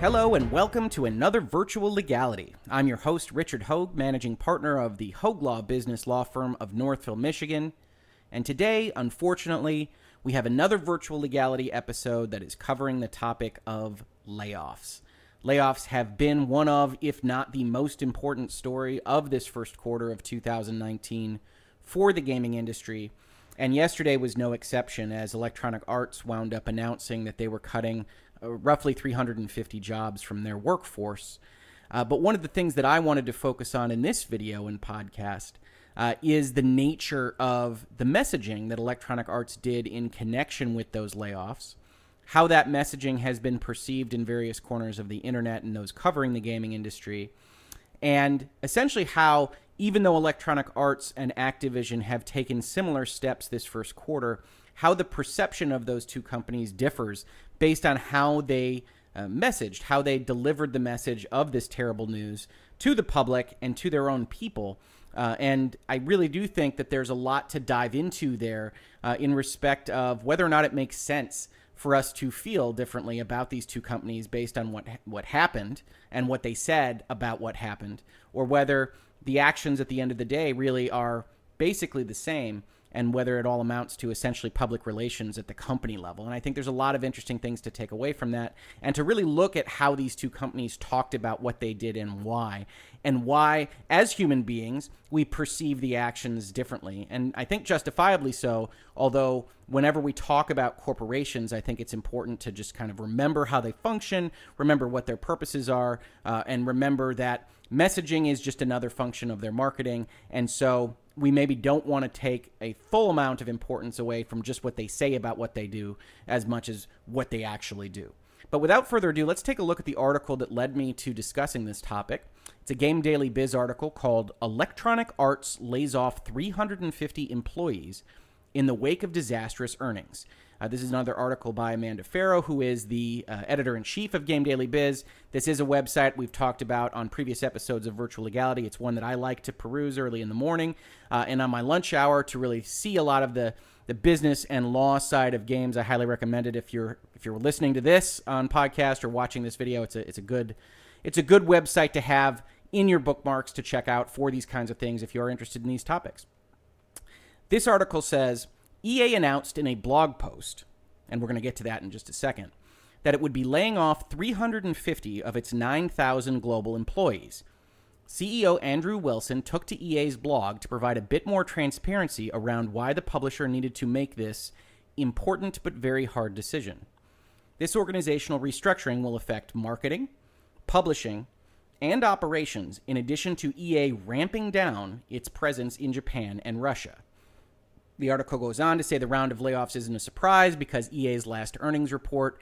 Hello and welcome to another Virtual Legality. I'm your host, Richard Hoeg, managing partner of the Hoeg Law business law firm of Northville, Michigan. And today, unfortunately, we have another Virtual Legality episode that is covering the topic of layoffs. Layoffs have been one of, if not the most important story of this first quarter of 2019 for the gaming industry. And yesterday was no exception as Electronic Arts wound up announcing that they were cutting uh, roughly 350 jobs from their workforce. Uh, but one of the things that I wanted to focus on in this video and podcast uh, is the nature of the messaging that Electronic Arts did in connection with those layoffs, how that messaging has been perceived in various corners of the internet and those covering the gaming industry, and essentially how, even though Electronic Arts and Activision have taken similar steps this first quarter, how the perception of those two companies differs based on how they uh, messaged, how they delivered the message of this terrible news to the public and to their own people. Uh, and I really do think that there's a lot to dive into there uh, in respect of whether or not it makes sense for us to feel differently about these two companies based on what what happened and what they said about what happened, or whether the actions at the end of the day really are basically the same and whether it all amounts to essentially public relations at the company level. And I think there's a lot of interesting things to take away from that and to really look at how these two companies talked about what they did and why, and why, as human beings, we perceive the actions differently. And I think justifiably so, although whenever we talk about corporations, I think it's important to just kind of remember how they function, remember what their purposes are, uh, and remember that messaging is just another function of their marketing. And so, we maybe don't want to take a full amount of importance away from just what they say about what they do as much as what they actually do. But without further ado, let's take a look at the article that led me to discussing this topic. It's a Game Daily Biz article called Electronic Arts Lays Off 350 Employees in the Wake of Disastrous Earnings. Uh, this is another article by Amanda Farough, who is the uh, editor in chief of Game Daily Biz. This is a website we've talked about on previous episodes of Virtual Legality. It's one that I like to peruse early in the morning uh, and on my lunch hour to really see a lot of the the business and law side of games. I highly recommend it if you're if you're listening to this on podcast or watching this video. It's a it's a good it's a good website to have in your bookmarks to check out for these kinds of things if you're interested in these topics. This article says EA announced in a blog post, and we're going to get to that in just a second, that it would be laying off 350 of its 9,000 global employees. CEO Andrew Wilson took to EA's blog to provide a bit more transparency around why the publisher needed to make this important but very hard decision. This organizational restructuring will affect marketing, publishing, and operations, in addition to EA ramping down its presence in Japan and Russia. The article goes on to say the round of layoffs isn't a surprise because EA's last earnings report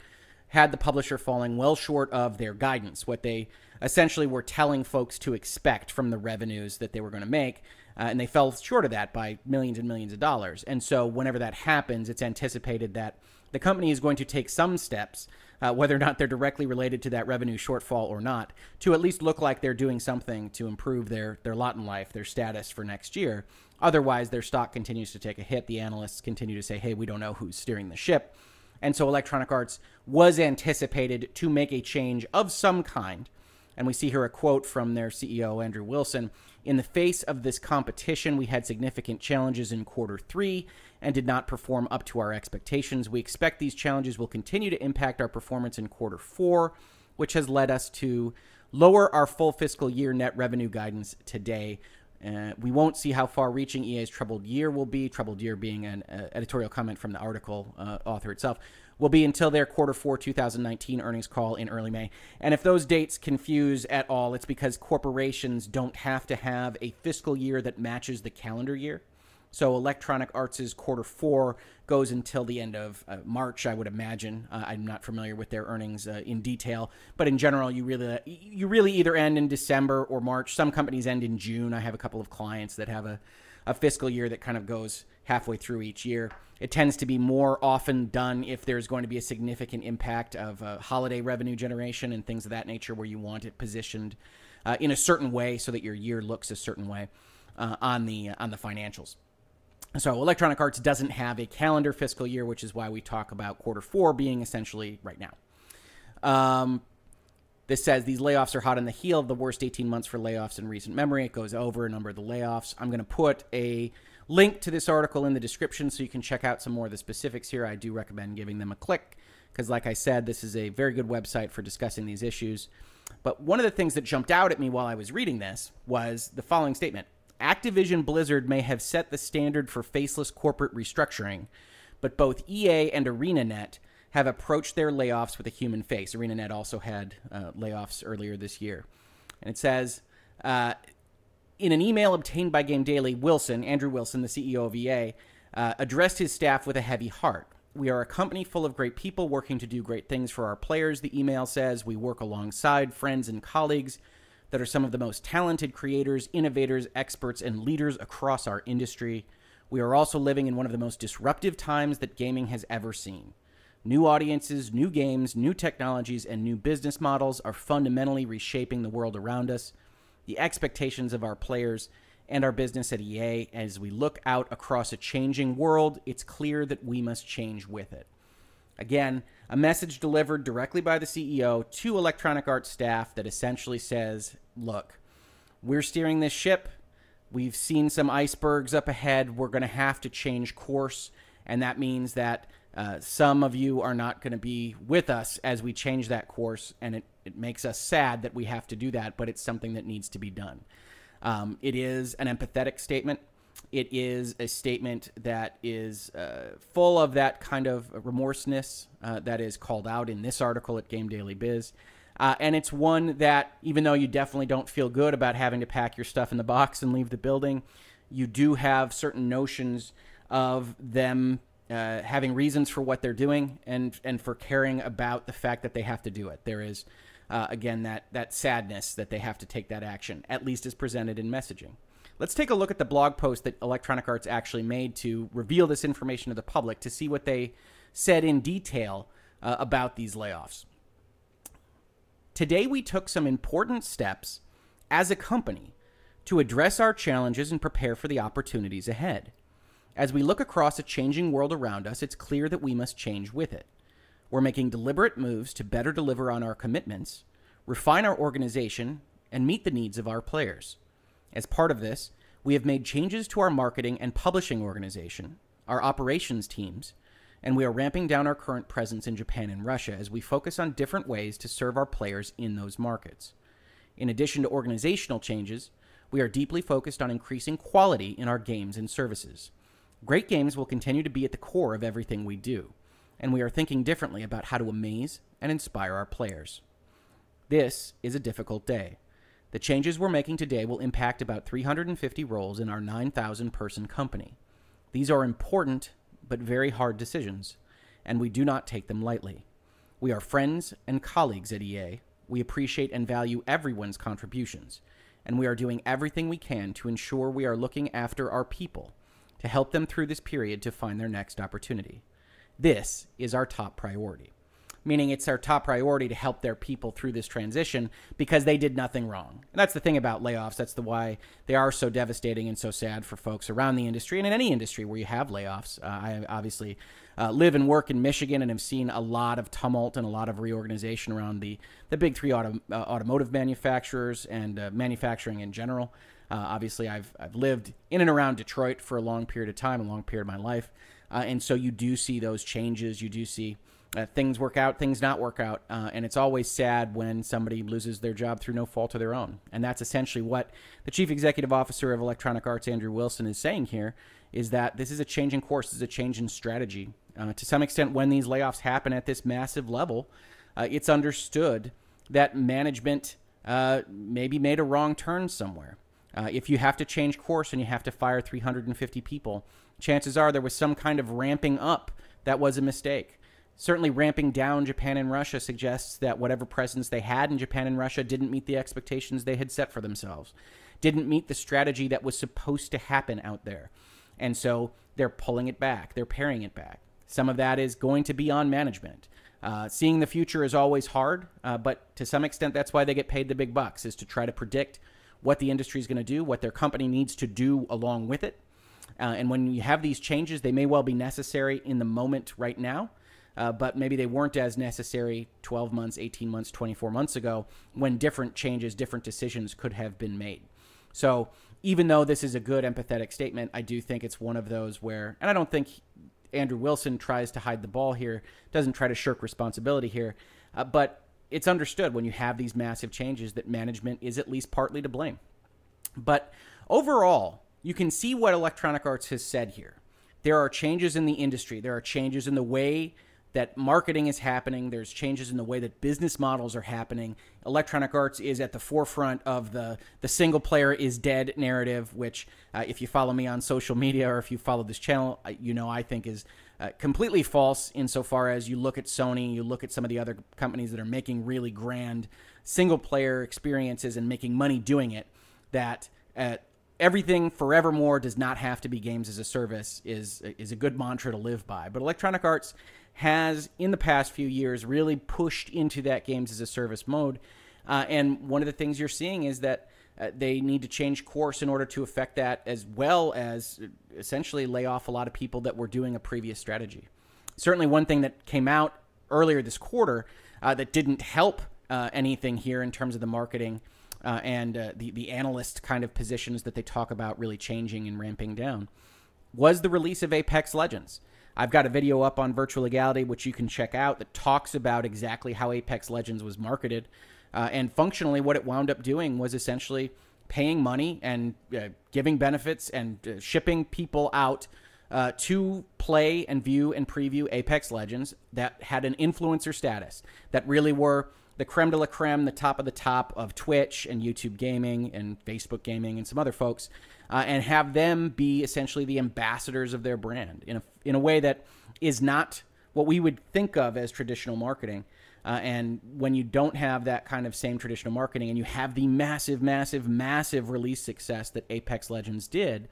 had the publisher falling well short of their guidance, what they essentially were telling folks to expect from the revenues that they were going to make. Uh, and they fell short of that by millions and millions of dollars. And so, whenever that happens, it's anticipated that the company is going to take some steps, uh, whether or not they're directly related to that revenue shortfall or not, to at least look like they're doing something to improve their, their lot in life, their status for next year. Otherwise, their stock continues to take a hit. The analysts continue to say, hey, we don't know who's steering the ship. And so Electronic Arts was anticipated to make a change of some kind. And we see here a quote from their CEO, Andrew Wilson. In the face of this competition, we had significant challenges in quarter three and did not perform up to our expectations. We expect these challenges will continue to impact our performance in quarter four, which has led us to lower our full fiscal year net revenue guidance today. Uh, we won't see how far reaching EA's troubled year will be, troubled year being an uh, editorial comment from the article uh, author itself. Will be until their quarter four 2019 earnings call in early May. And if those dates confuse at all, it's because corporations don't have to have a fiscal year that matches the calendar year. So Electronic Arts' quarter four goes until the end of uh, March, I would imagine. Uh, I'm not familiar with their earnings uh, in detail, but in general, you really you really either end in December or March. Some companies end in June. I have a couple of clients that have a, a fiscal year that kind of goes halfway through each year. It tends to be more often done if there's going to be a significant impact of uh, holiday revenue generation and things of that nature, where you want it positioned uh, in a certain way so that your year looks a certain way uh, on the on the financials. So Electronic Arts doesn't have a calendar fiscal year, which is why we talk about quarter four being essentially right now. Um, this says these layoffs are hot on the heel of the worst 18 months for layoffs in recent memory. It goes over a number of the layoffs. I'm going to put a link to this article in the description so you can check out some more of the specifics here. I do recommend giving them a click because, like I said, this is a very good website for discussing these issues. But one of the things that jumped out at me while I was reading this was the following statement Activision Blizzard may have set the standard for faceless corporate restructuring, but both EA and ArenaNet have approached their layoffs with a human face. ArenaNet also had uh, layoffs earlier this year. And it says uh, in an email obtained by Game Daily, Wilson, Andrew Wilson, the CEO of EA, uh, addressed his staff with a heavy heart. We are a company full of great people working to do great things for our players, the email says. We work alongside friends and colleagues that are some of the most talented creators, innovators, experts, and leaders across our industry. We are also living in one of the most disruptive times that gaming has ever seen. New audiences, new games, new technologies, and new business models are fundamentally reshaping the world around us. The expectations of our players and our business at EA, as we look out across a changing world, it's clear that we must change with it. Again, a message delivered directly by the CEO to Electronic Arts staff that essentially says, look, we're steering this ship. We've seen some icebergs up ahead. We're going to have to change course. And that means that uh, some of you are not going to be with us as we change that course. And it, it makes us sad that we have to do that, but it's something that needs to be done. Um, it is an empathetic statement. It is a statement that is uh, full of that kind of remorseness uh, that is called out in this article at Game Daily Biz. Uh, and it's one that, even though you definitely don't feel good about having to pack your stuff in the box and leave the building, you do have certain notions of them uh, having reasons for what they're doing and and for caring about the fact that they have to do it. There is, uh, again, that that sadness that they have to take that action, at least as presented in messaging. Let's take a look at the blog post that Electronic Arts actually made to reveal this information to the public to see what they said in detail uh, about these layoffs. Today, we took some important steps as a company to address our challenges and prepare for the opportunities ahead. As we look across a changing world around us, it's clear that we must change with it. We're making deliberate moves to better deliver on our commitments, refine our organization, and meet the needs of our players. As part of this, we have made changes to our marketing and publishing organization, our operations teams, and we are ramping down our current presence in Japan and Russia as we focus on different ways to serve our players in those markets. In addition to organizational changes, we are deeply focused on increasing quality in our games and services. Great games will continue to be at the core of everything we do, and we are thinking differently about how to amaze and inspire our players. This is a difficult day. The changes we're making today will impact about 350 roles in our 9,000 person company. These are important but very hard decisions, and we do not take them lightly. We are friends and colleagues at EA. We appreciate and value everyone's contributions, and we are doing everything we can to ensure we are looking after our people to help them through this period to find their next opportunity. This is our top priority meaning it's our top priority to help their people through this transition because they did nothing wrong. And that's the thing about layoffs. That's the why they are so devastating and so sad for folks around the industry and in any industry where you have layoffs. Uh, I obviously uh, live and work in Michigan and have seen a lot of tumult and a lot of reorganization around the, the big three auto, uh, automotive manufacturers and uh, manufacturing in general. Uh, obviously, I've, I've lived in and around Detroit for a long period of time, a long period of my life. Uh, and so you do see those changes. You do see uh, things work out, things not work out, uh, and it's always sad when somebody loses their job through no fault of their own. And that's essentially what the chief executive officer of Electronic Arts, Andrew Wilson, is saying here: is that this is a change in course, this is a change in strategy, Uh, to some extent, when these layoffs happen at this massive level, uh, it's understood that management maybe made a wrong turn somewhere. Uh, if you have to change course and you have to fire 350 people, chances are there was some kind of ramping up that was a mistake. Certainly, ramping down Japan and Russia suggests that whatever presence they had in Japan and Russia didn't meet the expectations they had set for themselves, didn't meet the strategy that was supposed to happen out there. And so they're pulling it back, they're paring it back. Some of that is going to be on management. Uh, seeing the future is always hard, uh, but to some extent, that's why they get paid the big bucks, is to try to predict what the industry is going to do, what their company needs to do along with it. Uh, and when you have these changes, they may well be necessary in the moment right now, uh, but maybe they weren't as necessary 12 months, 18 months, 24 months ago when different changes, different decisions could have been made. So even though this is a good empathetic statement, I do think it's one of those where, and I don't think Andrew Wilson tries to hide the ball here, doesn't try to shirk responsibility here, uh, but it's understood when you have these massive changes that management is at least partly to blame. But overall, you can see what Electronic Arts has said here. There are changes in the industry, there are changes in the way that marketing is happening. There's changes in the way that business models are happening. Electronic Arts is at the forefront of the the single player is dead narrative, which, uh, if you follow me on social media or if you follow this channel, you know I think is uh, completely false insofar as you look at Sony, you look at some of the other companies that are making really grand single player experiences and making money doing it. That uh, everything forevermore does not have to be games as a service is is a good mantra to live by. But Electronic Arts has, in the past few years, really pushed into that games as a service mode. Uh, and one of the things you're seeing is that uh, they need to change course in order to affect that, as well as essentially lay off a lot of people that were doing a previous strategy. Certainly, one thing that came out earlier this quarter uh, that didn't help uh, anything here in terms of the marketing uh, and uh, the the analyst kind of positions that they talk about really changing and ramping down was the release of Apex Legends. I've got a video up on Virtual Legality, which you can check out, that talks about exactly how Apex Legends was marketed. Uh, and functionally, what it wound up doing was essentially paying money and uh, giving benefits and uh, shipping people out uh, to play and view and preview Apex Legends that had an influencer status, that really were the creme de la creme, the top of the top of Twitch and YouTube gaming and Facebook gaming and some other folks uh, and have them be essentially the ambassadors of their brand in a, in a way that is not what we would think of as traditional marketing. Uh, and when you don't have that kind of same traditional marketing and you have the massive, massive, massive release success that Apex Legends did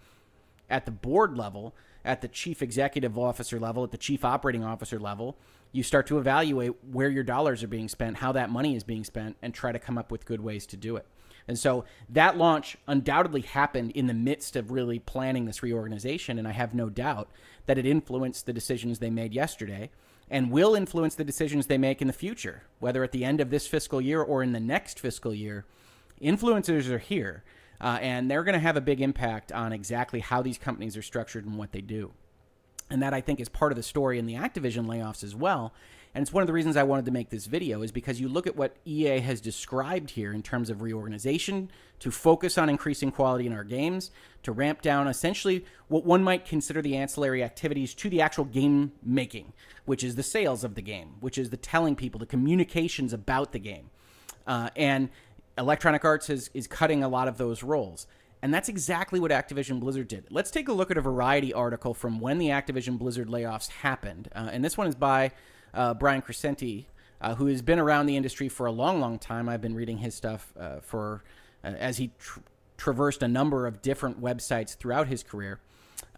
at the board level, at the chief executive officer level, at the chief operating officer level, you start to evaluate where your dollars are being spent, how that money is being spent, and try to come up with good ways to do it. And so that launch undoubtedly happened in the midst of really planning this reorganization. And I have no doubt that it influenced the decisions they made yesterday and will influence the decisions they make in the future, whether at the end of this fiscal year or in the next fiscal year. Influencers are here, uh, and they're going to have a big impact on exactly how these companies are structured and what they do. And that I think is part of the story in the Activision layoffs as well and it's one of the reasons I wanted to make this video is because you look at what EA has described here in terms of reorganization to focus on increasing quality in our games, to ramp down essentially what one might consider the ancillary activities to the actual game making, which is the sales of the game, which is the telling people, the communications about the game. Uh, and Electronic Arts is, is cutting a lot of those roles. And that's exactly what Activision Blizzard did. Let's take a look at a Variety article from when the Activision Blizzard layoffs happened. Uh, and this one is by uh, Brian Crecente, uh, who has been around the industry for a long, long time. I've been reading his stuff uh, for uh, as he tr- traversed a number of different websites throughout his career.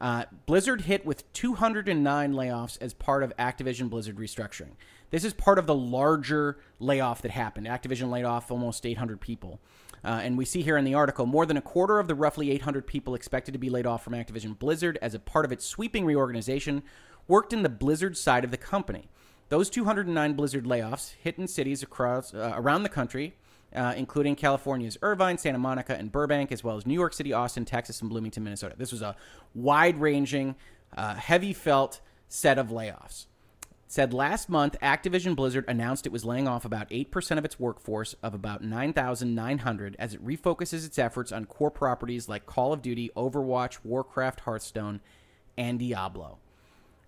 Uh, Blizzard hit with 209 layoffs as part of Activision Blizzard restructuring. This is part of the larger layoff that happened. Activision laid off almost 800 people. Uh, and we see here in the article more than a quarter of the roughly 800 people expected to be laid off from Activision Blizzard as a part of its sweeping reorganization worked in the Blizzard side of the company. Those 209 blizzard layoffs hit in cities across uh, around the country, uh, including California's Irvine, Santa Monica, and Burbank, as well as New York City, Austin, Texas, and Bloomington, Minnesota. This was a wide-ranging, uh, heavy felt set of layoffs. Said last month, Activision Blizzard announced it was laying off about 8% of its workforce of about 9,900 as it refocuses its efforts on core properties like Call of Duty, Overwatch, Warcraft, Hearthstone, and Diablo.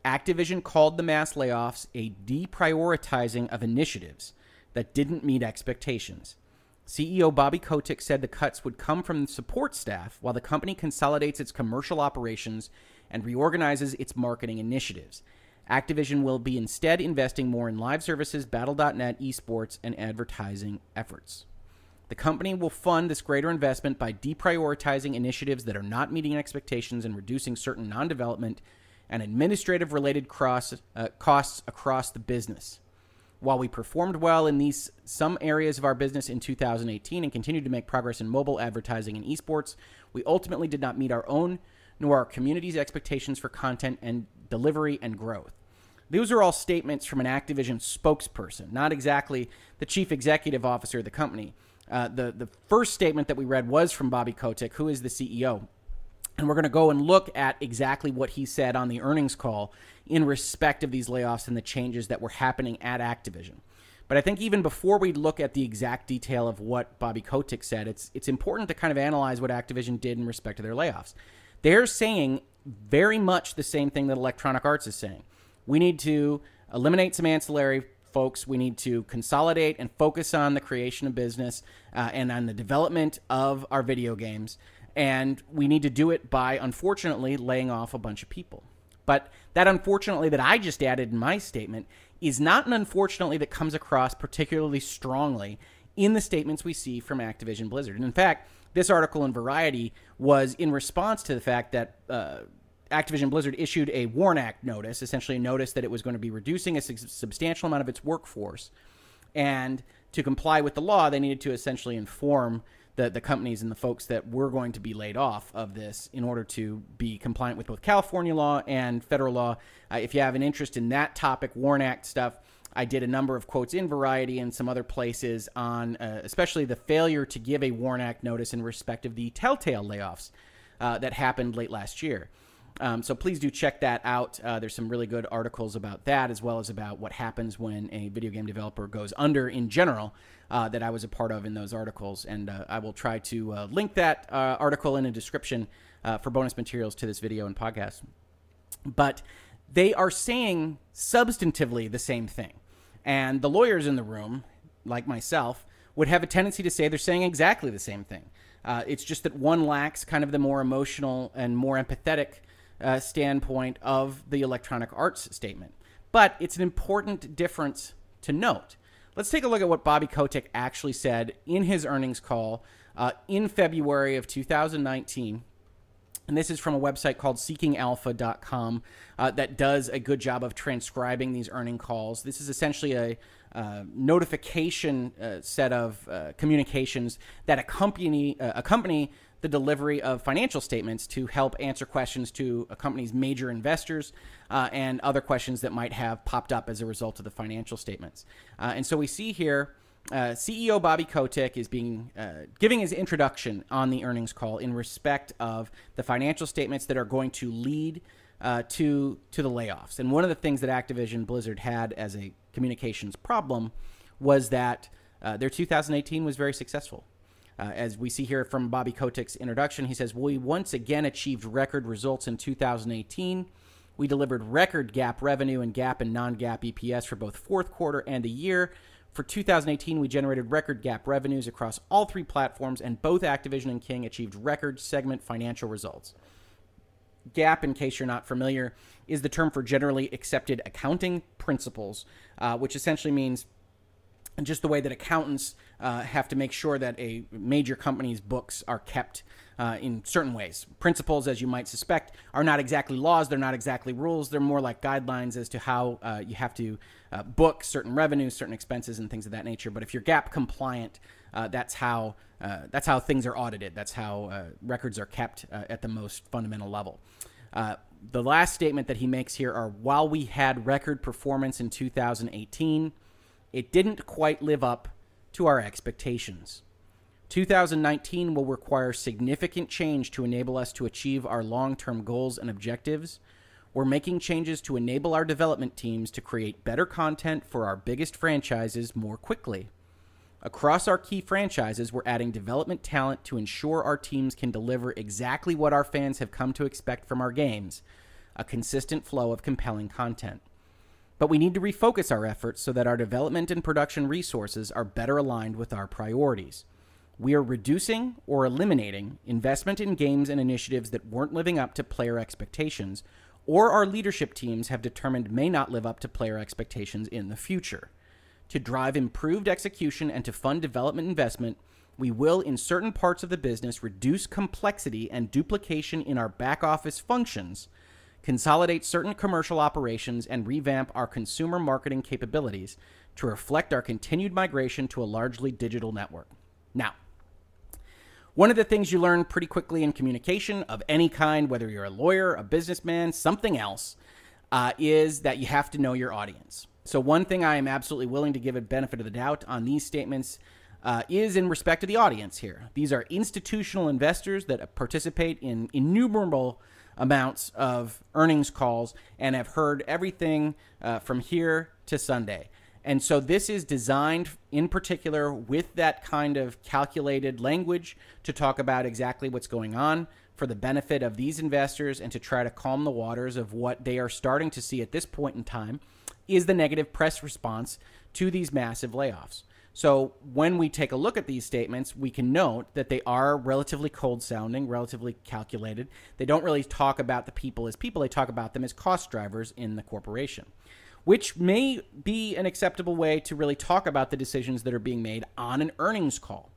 Activision called the mass layoffs a deprioritizing of initiatives that didn't meet expectations. CEO Bobby Kotick said the cuts would come from support staff while the company consolidates its commercial operations and reorganizes its marketing initiatives. Activision will be instead investing more in live services, Battle.net, esports, and advertising efforts. The company will fund this greater investment by deprioritizing initiatives that are not meeting expectations and reducing certain non development and administrative related cross, uh, costs across the business. While we performed well in these some areas of our business in 2018 and continued to make progress in mobile advertising and esports, we ultimately did not meet our own nor our community's expectations for content and delivery and growth. Those are all statements from an Activision spokesperson, not exactly the chief executive officer of the company. Uh, the the first statement that we read was from Bobby Kotick, who is the CEO, and we're going to go and look at exactly what he said on the earnings call in respect of these layoffs and the changes that were happening at Activision. But I think even before we look at the exact detail of what Bobby Kotick said, it's it's important to kind of analyze what Activision did in respect to their layoffs. They're saying very much the same thing that Electronic Arts is saying. We need to eliminate some ancillary folks. We need to consolidate and focus on the creation of business uh, and on the development of our video games. And we need to do it by, unfortunately, laying off a bunch of people. But that unfortunately that I just added in my statement is not an unfortunately that comes across particularly strongly in the statements we see from Activision Blizzard. And in fact, this article in Variety was in response to the fact that uh, Activision Blizzard issued a WARN Act notice, essentially a notice that it was going to be reducing a substantial amount of its workforce. And to comply with the law, they needed to essentially inform the, the companies and the folks that were going to be laid off of this in order to be compliant with both California law and federal law. Uh, if you have an interest in that topic, WARN Act stuff, I did a number of quotes in Variety and some other places on uh, especially the failure to give a WARN Act notice in respect of the Telltale layoffs uh, that happened late last year. Um, so please do check that out. Uh, there's some really good articles about that, as well as about what happens when a video game developer goes under in general. Uh, that I was a part of in those articles, and uh, I will try to uh, link that uh, article in a description uh, for bonus materials to this video and podcast. But they are saying substantively the same thing, and the lawyers in the room, like myself, would have a tendency to say they're saying exactly the same thing. it's just that one lacks kind of the more emotional and more empathetic uh, standpoint of the Electronic Arts statement. But it's an important difference to note. Let's take a look at what Bobby Kotick actually said in his earnings call uh, in February of 2019. And this is from a website called seekingalpha.com uh, that does a good job of transcribing these earning calls. This is essentially a uh, notification uh, set of uh, communications that accompany, uh, accompany the delivery of financial statements to help answer questions to a company's major investors uh, and other questions that might have popped up as a result of the financial statements. Uh, and so we see here. Uh, CEO Bobby Kotick is being uh, giving his introduction on the earnings call in respect of the financial statements that are going to lead uh, to to the layoffs. And one of the things that Activision Blizzard had as a communications problem was that uh, their 2018 was very successful. Uh, as we see here from Bobby Kotick's introduction, he says, We once again achieved record results in 2018. We delivered record GAAP revenue and GAAP and non GAAP EPS for both fourth quarter and the year. For 2018, we generated record GAAP revenues across all three platforms, and both Activision and King achieved record segment financial results. GAAP, in case you're not familiar, is the term for generally accepted accounting principles, uh, which essentially means just the way that accountants uh, have to make sure that a major company's books are kept uh, in certain ways. Principles, as you might suspect, are not exactly laws, they're not exactly rules, they're more like guidelines as to how uh, you have to uh, book certain revenues, certain expenses, and things of that nature. But if you're GAAP compliant, uh, that's how uh, that's how things are audited. That's how records are kept at the most fundamental level. the last statement that he makes here are while we had record performance in 2018, it didn't quite live up to our expectations. 2019 will require significant change to enable us to achieve our long term goals and objectives. We're making changes to enable our development teams to create better content for our biggest franchises more quickly. Across our key franchises, we're adding development talent to ensure our teams can deliver exactly what our fans have come to expect from our games a consistent flow of compelling content. But we need to refocus our efforts so that our development and production resources are better aligned with our priorities. We are reducing or eliminating investment in games and initiatives that weren't living up to player expectations, or our leadership teams have determined may not live up to player expectations in the future. To drive improved execution and to fund development investment, we will, in certain parts of the business, reduce complexity and duplication in our back office functions consolidate certain commercial operations, and revamp our consumer marketing capabilities to reflect our continued migration to a largely digital network. Now, one of the things you learn pretty quickly in communication of any kind, whether you're a lawyer, a businessman, something else, uh, is that you have to know your audience. So, one thing I am absolutely willing to give a benefit of the doubt on these statements uh, is in respect to the audience here. These are institutional investors that participate in innumerable amounts of earnings calls and have heard everything uh, from here to Sunday. And so this is designed in particular with that kind of calculated language to talk about exactly what's going on for the benefit of these investors and to try to calm the waters of what they are starting to see at this point in time is the negative press response to these massive layoffs. So when we take a look at these statements, we can note that they are relatively cold sounding, relatively calculated. They don't really talk about the people as people, they talk about them as cost drivers in the corporation, which may be an acceptable way to really talk about the decisions that are being made on an earnings call.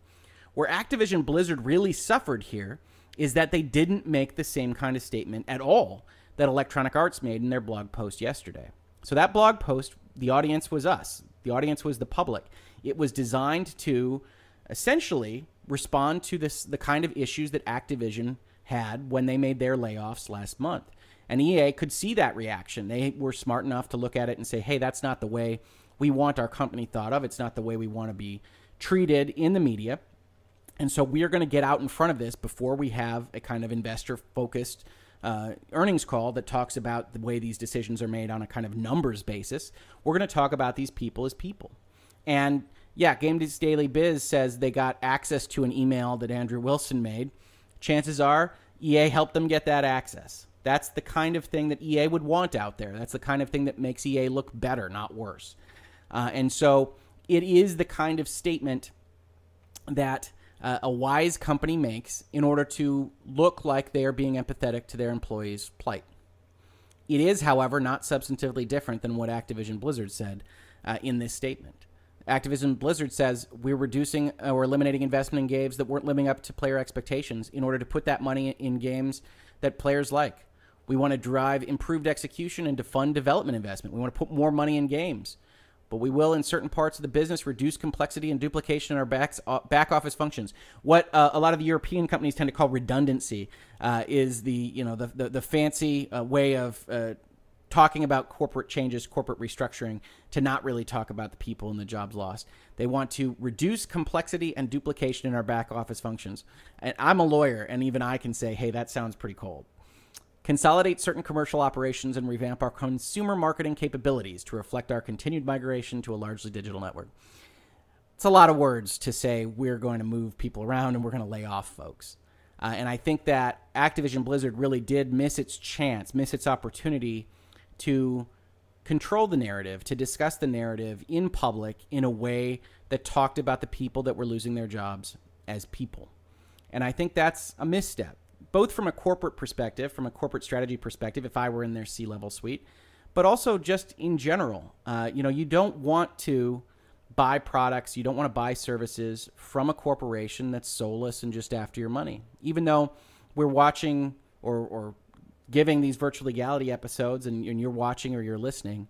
Where Activision Blizzard really suffered here is that they didn't make the same kind of statement at all that Electronic Arts made in their blog post yesterday. So that blog post, the audience was us. The audience was the public. It was designed to essentially respond to this the kind of issues that Activision had when they made their layoffs last month. And EA could see that reaction. They were smart enough to look at it and say, "Hey, that's not the way we want our company thought of. It's not the way we want to be treated in the media." And so we are going to get out in front of this before we have a kind of investor focused uh, earnings call that talks about the way these decisions are made on a kind of numbers basis. We're going to talk about these people as people. And yeah, Game Daily Biz says they got access to an email that Andrew Wilson made. Chances are EA helped them get that access. That's the kind of thing that EA would want out there. That's the kind of thing that makes EA look better, not worse. Uh, and so it is the kind of statement that uh, a wise company makes in order to look like they are being empathetic to their employees' plight. It is, however, not substantively different than what Activision Blizzard said uh, in this statement. Activision Blizzard says we're reducing or eliminating investment in games that weren't living up to player expectations in order to put that money in games that players like. We want to drive improved execution and to fund development investment. We want to put more money in games. But we will, in certain parts of the business, reduce complexity and duplication in our back, uh, back office functions. What uh, a lot of the European companies tend to call redundancy uh, is the you know the the, the fancy uh, way of uh, talking about corporate changes, corporate restructuring, to not really talk about the people and the jobs lost. They want to reduce complexity and duplication in our back office functions. And I'm a lawyer, and even I can say, hey, that sounds pretty cold. Consolidate certain commercial operations and revamp our consumer marketing capabilities to reflect our continued migration to a largely digital network. It's a lot of words to say we're going to move people around and we're going to lay off folks. Uh, and I think that Activision Blizzard really did miss its chance, miss its opportunity to control the narrative, to discuss the narrative in public in a way that talked about the people that were losing their jobs as people. And I think that's a misstep, both from a corporate perspective, from a corporate strategy perspective, if I were in their C level suite, but also just in general. Uh, you know, you don't want to buy products, you don't want to buy services from a corporation that's soulless and just after your money. Even though we're watching or, or giving these virtual legality episodes and, and you're watching or you're listening,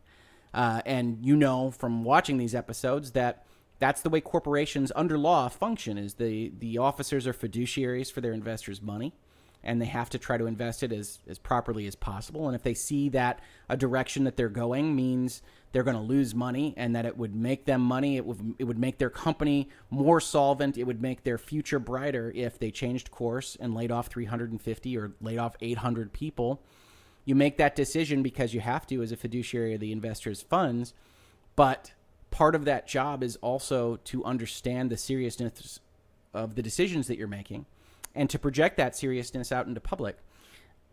uh, and you know from watching these episodes that that's the way corporations under law function is the, the officers are fiduciaries for their investors' money and they have to try to invest it as, as properly as possible. And if they see that a direction that they're going means they're going to lose money and that it would make them money, it would, it would make their company more solvent, it would make their future brighter if they changed course and laid off 350 or laid off 800 people. You make that decision because you have to as a fiduciary of the investor's funds, but part of that job is also to understand the seriousness of the decisions that you're making and to project that seriousness out into public.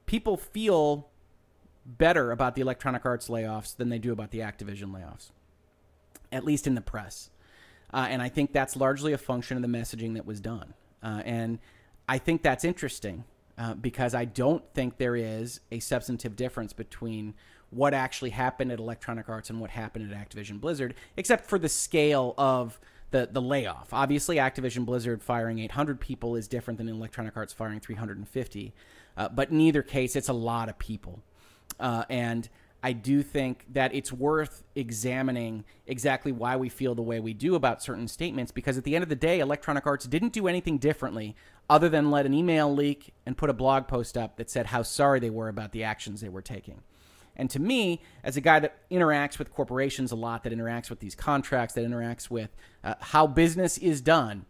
People feel better about the Electronic Arts layoffs than they do about the Activision layoffs, at least in the press. Uh, and I think that's largely a function of the messaging that was done. Uh, and I think that's interesting uh, because I don't think there is a substantive difference between what actually happened at Electronic Arts and what happened at Activision Blizzard, except for the scale of the, the layoff. Obviously, Activision Blizzard firing 800 people is different than Electronic Arts firing 350. Uh, but in either case, it's a lot of people. Uh, and I do think that it's worth examining exactly why we feel the way we do about certain statements because at the end of the day, Electronic Arts didn't do anything differently other than let an email leak and put a blog post up that said how sorry they were about the actions they were taking. And to me, as a guy that interacts with corporations a lot, that interacts with these contracts, that interacts with uh, how business is done,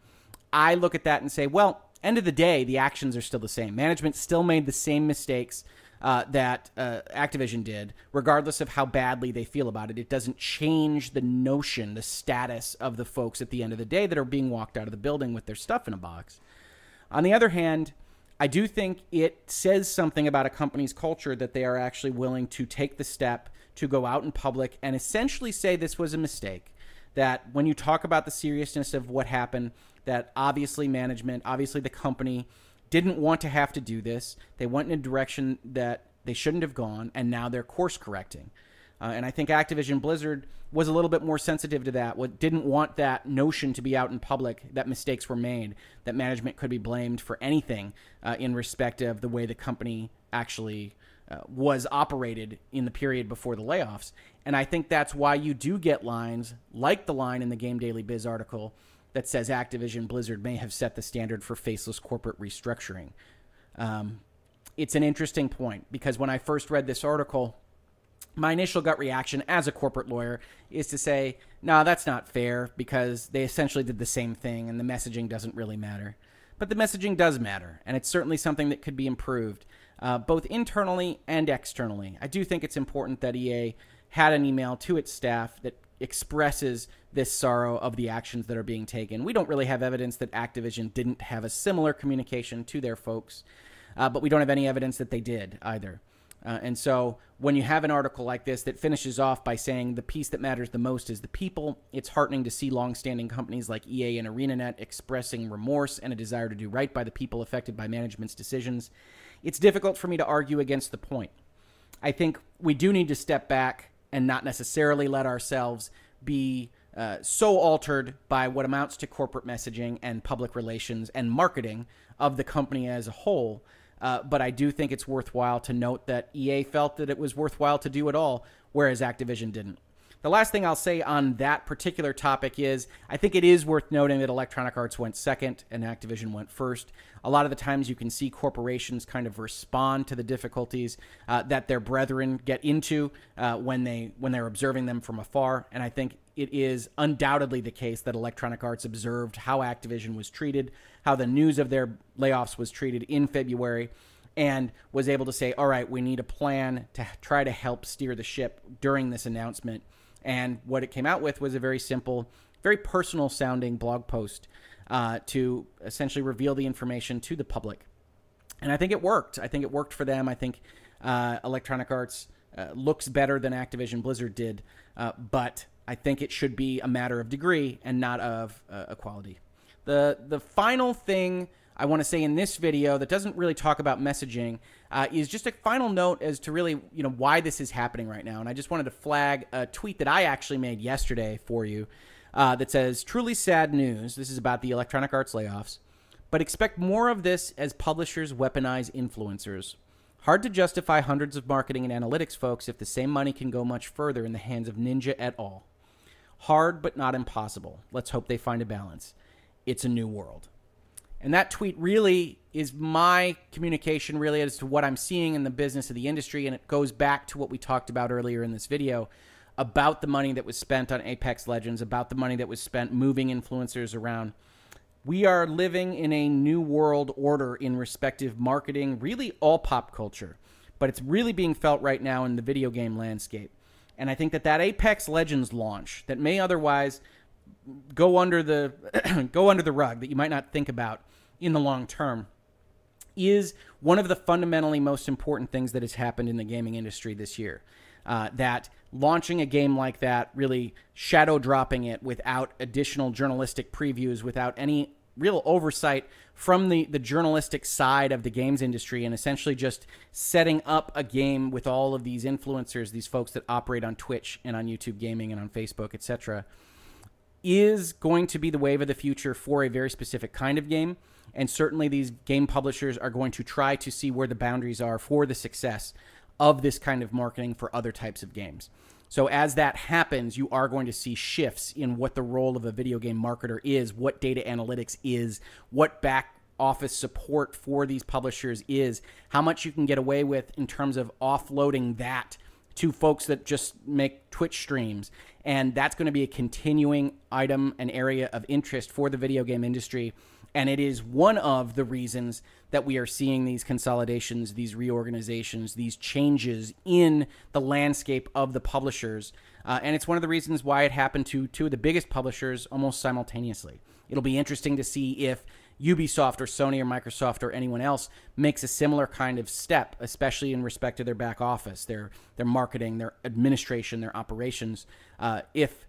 I look at that and say, well, end of the day, the actions are still the same. Management still made the same mistakes uh, that uh, Activision did, regardless of how badly they feel about it. It doesn't change the notion, the status of the folks at the end of the day that are being walked out of the building with their stuff in a box. On the other hand, I do think it says something about a company's culture that they are actually willing to take the step to go out in public and essentially say this was a mistake. That when you talk about the seriousness of what happened, that obviously management, obviously the company, didn't want to have to do this. They went in a direction that they shouldn't have gone, and now they're course correcting. Uh, and I think Activision Blizzard was a little bit more sensitive to that. What didn't want that notion to be out in public that mistakes were made, that management could be blamed for anything uh, in respect of the way the company actually uh, was operated in the period before the layoffs. And I think that's why you do get lines like the line in the Game Daily Biz article that says Activision Blizzard may have set the standard for faceless corporate restructuring. Um, it's an interesting point because when I first read this article, my initial gut reaction as a corporate lawyer is to say, no, that's not fair because they essentially did the same thing and the messaging doesn't really matter. But the messaging does matter, and it's certainly something that could be improved, uh, both internally and externally. I do think it's important that EA had an email to its staff that expresses this sorrow of the actions that are being taken. We don't really have evidence that Activision didn't have a similar communication to their folks, uh, but we don't have any evidence that they did either. Uh, and so when you have an article like this that finishes off by saying the piece that matters the most is the people, it's heartening to see longstanding companies like EA and ArenaNet expressing remorse and a desire to do right by the people affected by management's decisions. It's difficult for me to argue against the point. I think we do need to step back and not necessarily let ourselves be uh, so altered by what amounts to corporate messaging and public relations and marketing of the company as a whole. Uh, but I do think it's worthwhile to note that EA felt that it was worthwhile to do it all, whereas Activision didn't. The last thing I'll say on that particular topic is I think it is worth noting that Electronic Arts went second and Activision went first. A lot of the times you can see corporations kind of respond to the difficulties uh, that their brethren get into uh, when they when they're observing them from afar, and I think it is undoubtedly the case that Electronic Arts observed how Activision was treated, how the news of their layoffs was treated in February, and was able to say, all right, we need a plan to try to help steer the ship during this announcement and what it came out with was a very simple, very personal sounding blog post uh, to essentially reveal the information to the public. And I think it worked. I think it worked for them. I think uh, Electronic Arts uh, looks better than Activision Blizzard did, uh, but I think it should be a matter of degree and not of uh, equality. The the final thing I want to say in this video that doesn't really talk about messaging uh, is just a final note as to really you know why this is happening right now. And I just wanted to flag a tweet that I actually made yesterday for you uh, that says truly sad news. This is about the Electronic Arts layoffs, but expect more of this as publishers weaponize influencers. Hard to justify hundreds of marketing and analytics folks if the same money can go much further in the hands of Ninja at all. Hard, but not impossible. Let's hope they find a balance. It's a new world. And that tweet really is my communication, really, as to what I'm seeing in the business of the industry. And it goes back to what we talked about earlier in this video about the money that was spent on Apex Legends, about the money that was spent moving influencers around. We are living in a new world order in respective marketing, really all pop culture, but it's really being felt right now in the video game landscape. And I think that that Apex Legends launch that may otherwise go under the go under the rug that you might not think about in the long term is one of the fundamentally most important things that has happened in the gaming industry this year. Uh, that launching a game like that, really shadow dropping it without additional journalistic previews, without any real oversight from the, the journalistic side of the games industry, and essentially just setting up a game with all of these influencers, these folks that operate on Twitch and on YouTube Gaming and on Facebook, etc., is going to be the wave of the future for a very specific kind of game. And certainly, these game publishers are going to try to see where the boundaries are for the success of this kind of marketing for other types of games. So, as that happens, you are going to see shifts in what the role of a video game marketer is, what data analytics is, what back office support for these publishers is, how much you can get away with in terms of offloading that to folks that just make Twitch streams. And that's going to be a continuing item, an area of interest for the video game industry and it is one of the reasons that we are seeing these consolidations, these reorganizations, these changes in the landscape of the publishers. Uh, and it's one of the reasons why it happened to two of the biggest publishers almost simultaneously. It'll be interesting to see if Ubisoft or Sony or Microsoft or anyone else makes a similar kind of step, especially in respect to their back office, their their marketing, their administration, their operations. Uh, if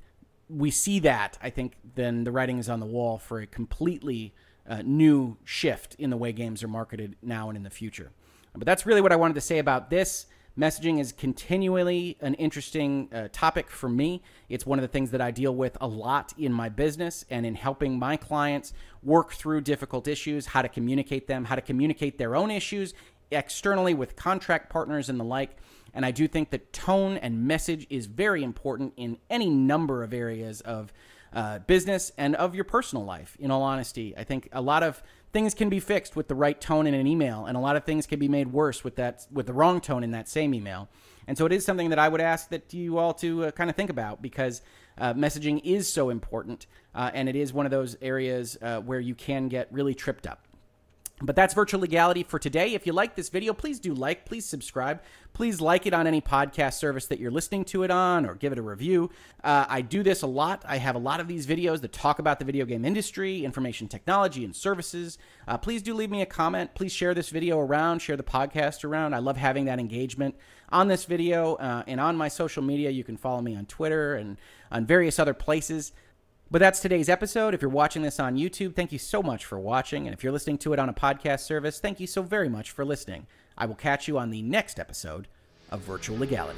we see that, I think then the writing is on the wall for a completely uh, new shift in the way games are marketed now and in the future. But that's really what I wanted to say about this. Messaging is continually an interesting uh, topic for me. It's one of the things that I deal with a lot in my business and in helping my clients work through difficult issues, how to communicate them, how to communicate their own issues externally with contract partners and the like. And I do think that tone and message is very important in any number of areas of uh, business and of your personal life. In all honesty, I think a lot of things can be fixed with the right tone in an email, and a lot of things can be made worse with that with the wrong tone in that same email. And so it is something that I would ask that you all to uh, kind of think about because uh, messaging is so important, uh, and it is one of those areas uh, where you can get really tripped up. But that's virtual legality for today. If you like this video, please do like, please subscribe, please like it on any podcast service that you're listening to it on, or give it a review. Uh, I do this a lot. I have a lot of these videos that talk about the video game industry, information technology, and services. Uh, please do leave me a comment. Please share this video around, share the podcast around. I love having that engagement on this video uh, and on my social media. You can follow me on Twitter and on various other places. But that's today's episode. If you're watching this on YouTube, thank you so much for watching. And if you're listening to it on a podcast service, thank you so very much for listening. I will catch you on the next episode of Virtual Legality.